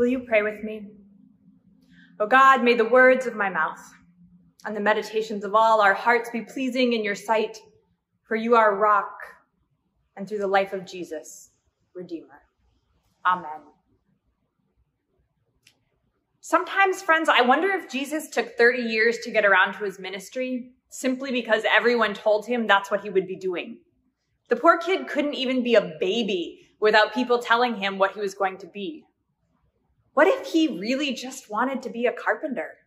Will you pray with me? O God, may the words of my mouth and the meditations of all our hearts be pleasing in your sight, for you are rock, and through the life of Jesus, Redeemer. Amen. Sometimes, friends, I wonder if Jesus took 30 years to get around to his ministry simply because everyone told him that's what he would be doing. The poor kid couldn't even be a baby without people telling him what he was going to be. What if he really just wanted to be a carpenter?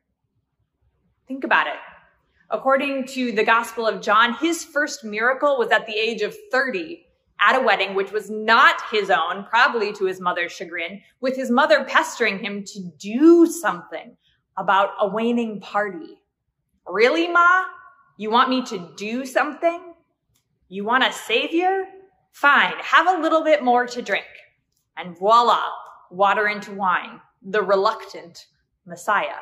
Think about it. According to the Gospel of John, his first miracle was at the age of 30 at a wedding, which was not his own, probably to his mother's chagrin, with his mother pestering him to do something about a waning party. Really, Ma? You want me to do something? You want a savior? Fine, have a little bit more to drink. And voila, water into wine, the reluctant Messiah.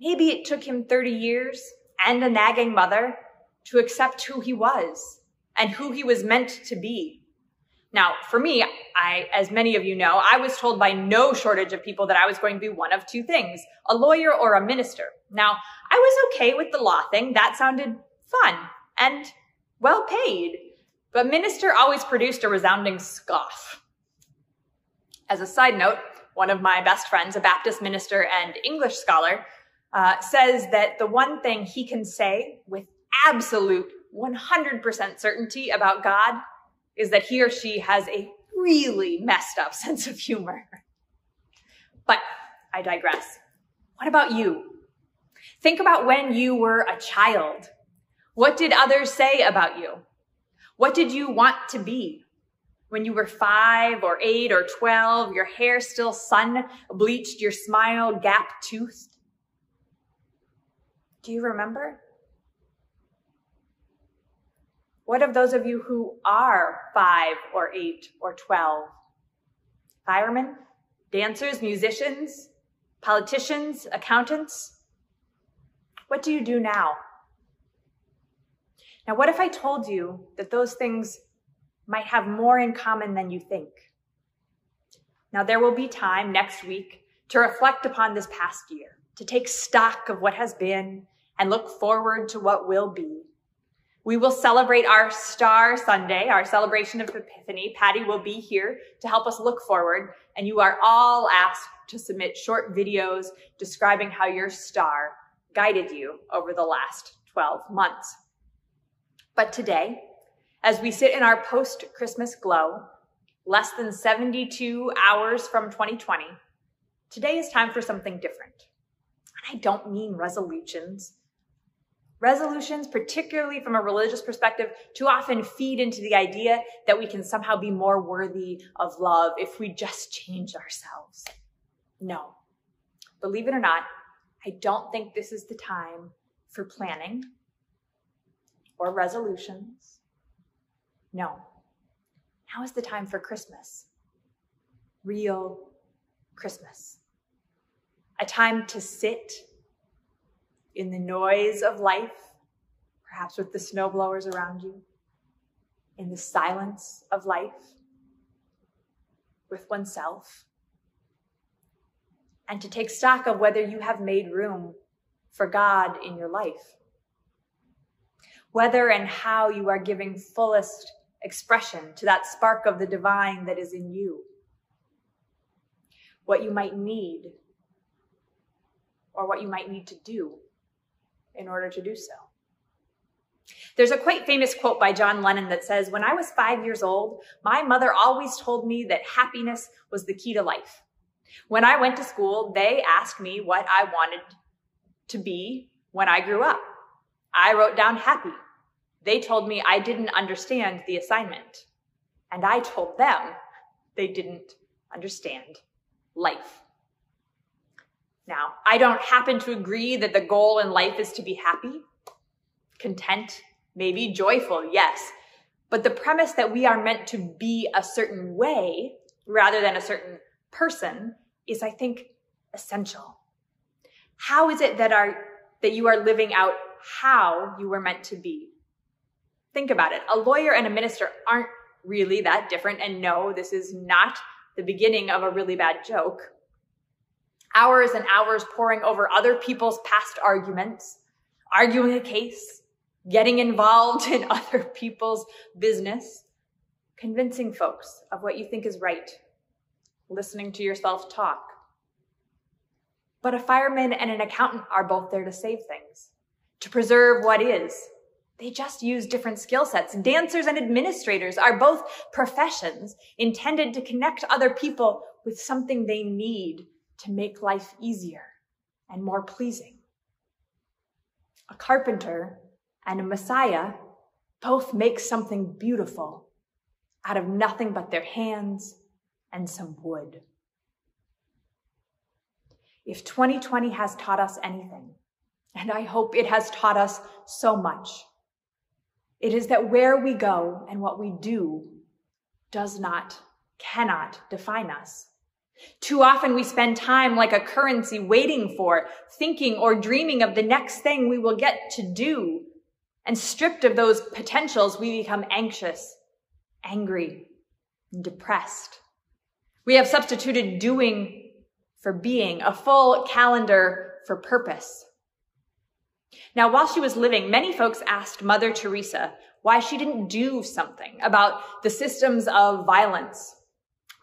Maybe it took him 30 years and a nagging mother to accept who he was and who he was meant to be. Now, for me, I, as many of you know, I was told by no shortage of people that I was going to be one of two things, a lawyer or a minister. Now, I was okay with the law thing. That sounded fun and well paid. But minister always produced a resounding scoff. As a side note, one of my best friends, a Baptist minister and English scholar, uh, says that the one thing he can say with absolute 100% certainty about God is that he or she has a really messed up sense of humor. But I digress. What about you? Think about when you were a child. What did others say about you? What did you want to be? When you were five or eight or 12, your hair still sun bleached, your smile gap toothed. Do you remember? What of those of you who are five or eight or 12? Firemen, dancers, musicians, politicians, accountants? What do you do now? Now, what if I told you that those things might have more in common than you think? Now, there will be time next week to reflect upon this past year, to take stock of what has been and look forward to what will be. We will celebrate our Star Sunday, our celebration of Epiphany. Patty will be here to help us look forward, and you are all asked to submit short videos describing how your star guided you over the last 12 months. But today, as we sit in our post Christmas glow, less than 72 hours from 2020, today is time for something different. And I don't mean resolutions. Resolutions, particularly from a religious perspective, too often feed into the idea that we can somehow be more worthy of love if we just change ourselves. No. Believe it or not, I don't think this is the time for planning or resolutions. No. Now is the time for Christmas. Real Christmas. A time to sit in the noise of life, perhaps with the snowblowers around you, in the silence of life, with oneself, and to take stock of whether you have made room for God in your life whether and how you are giving fullest expression to that spark of the divine that is in you, what you might need, or what you might need to do in order to do so. There's a quite famous quote by John Lennon that says, When I was five years old, my mother always told me that happiness was the key to life. When I went to school, they asked me what I wanted to be when I grew up. I wrote down happy. They told me I didn't understand the assignment. And I told them they didn't understand life. Now, I don't happen to agree that the goal in life is to be happy, content, maybe joyful, yes. But the premise that we are meant to be a certain way rather than a certain person is, I think, essential. How is it that are, that you are living out how you were meant to be. Think about it. A lawyer and a minister aren't really that different. And no, this is not the beginning of a really bad joke. Hours and hours poring over other people's past arguments, arguing a case, getting involved in other people's business, convincing folks of what you think is right, listening to yourself talk. But a fireman and an accountant are both there to save things, to preserve what is. They just use different skill sets. Dancers and administrators are both professions intended to connect other people with something they need to make life easier and more pleasing. A carpenter and a messiah both make something beautiful out of nothing but their hands and some wood. If 2020 has taught us anything, and I hope it has taught us so much, it is that where we go and what we do does not, cannot define us. Too often we spend time like a currency waiting for, thinking or dreaming of the next thing we will get to do. And stripped of those potentials, we become anxious, angry, depressed. We have substituted doing for being, a full calendar for purpose. Now, while she was living, many folks asked Mother Teresa why she didn't do something about the systems of violence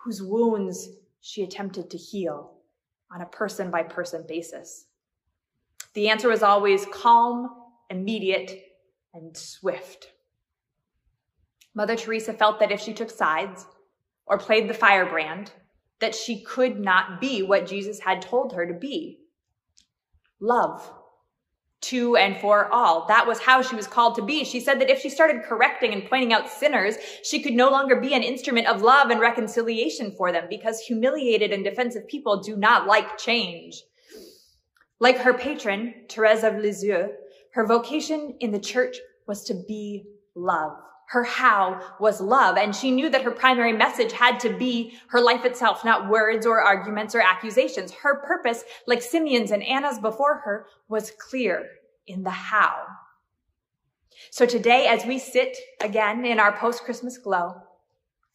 whose wounds she attempted to heal on a person by person basis. The answer was always calm, immediate, and swift. Mother Teresa felt that if she took sides or played the firebrand, that she could not be what Jesus had told her to be. Love to and for all. That was how she was called to be. She said that if she started correcting and pointing out sinners, she could no longer be an instrument of love and reconciliation for them because humiliated and defensive people do not like change. Like her patron, Therese of Lisieux, her vocation in the church was to be love. Her how was love, and she knew that her primary message had to be her life itself, not words or arguments or accusations. Her purpose, like Simeon's and Anna's before her, was clear in the how. So today, as we sit again in our post-Christmas glow,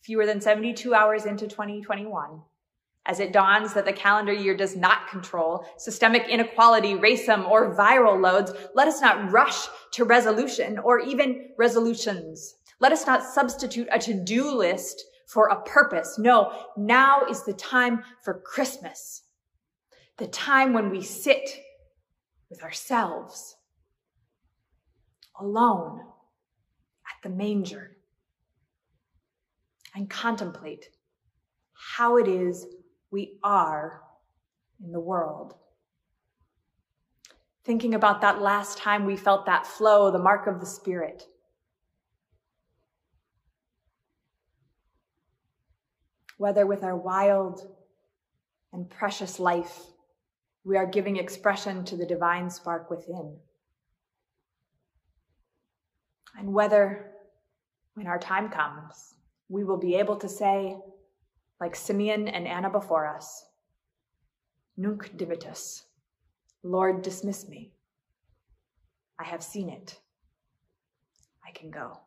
fewer than 72 hours into 2021, as it dawns that the calendar year does not control systemic inequality, racism, or viral loads, let us not rush to resolution or even resolutions. Let us not substitute a to-do list for a purpose. No, now is the time for Christmas. The time when we sit with ourselves alone at the manger and contemplate how it is we are in the world. Thinking about that last time we felt that flow, the mark of the Spirit. Whether with our wild and precious life, we are giving expression to the divine spark within. And whether, when our time comes, we will be able to say, like Simeon and Anna before us, Nunc dimittis, Lord, dismiss me. I have seen it. I can go.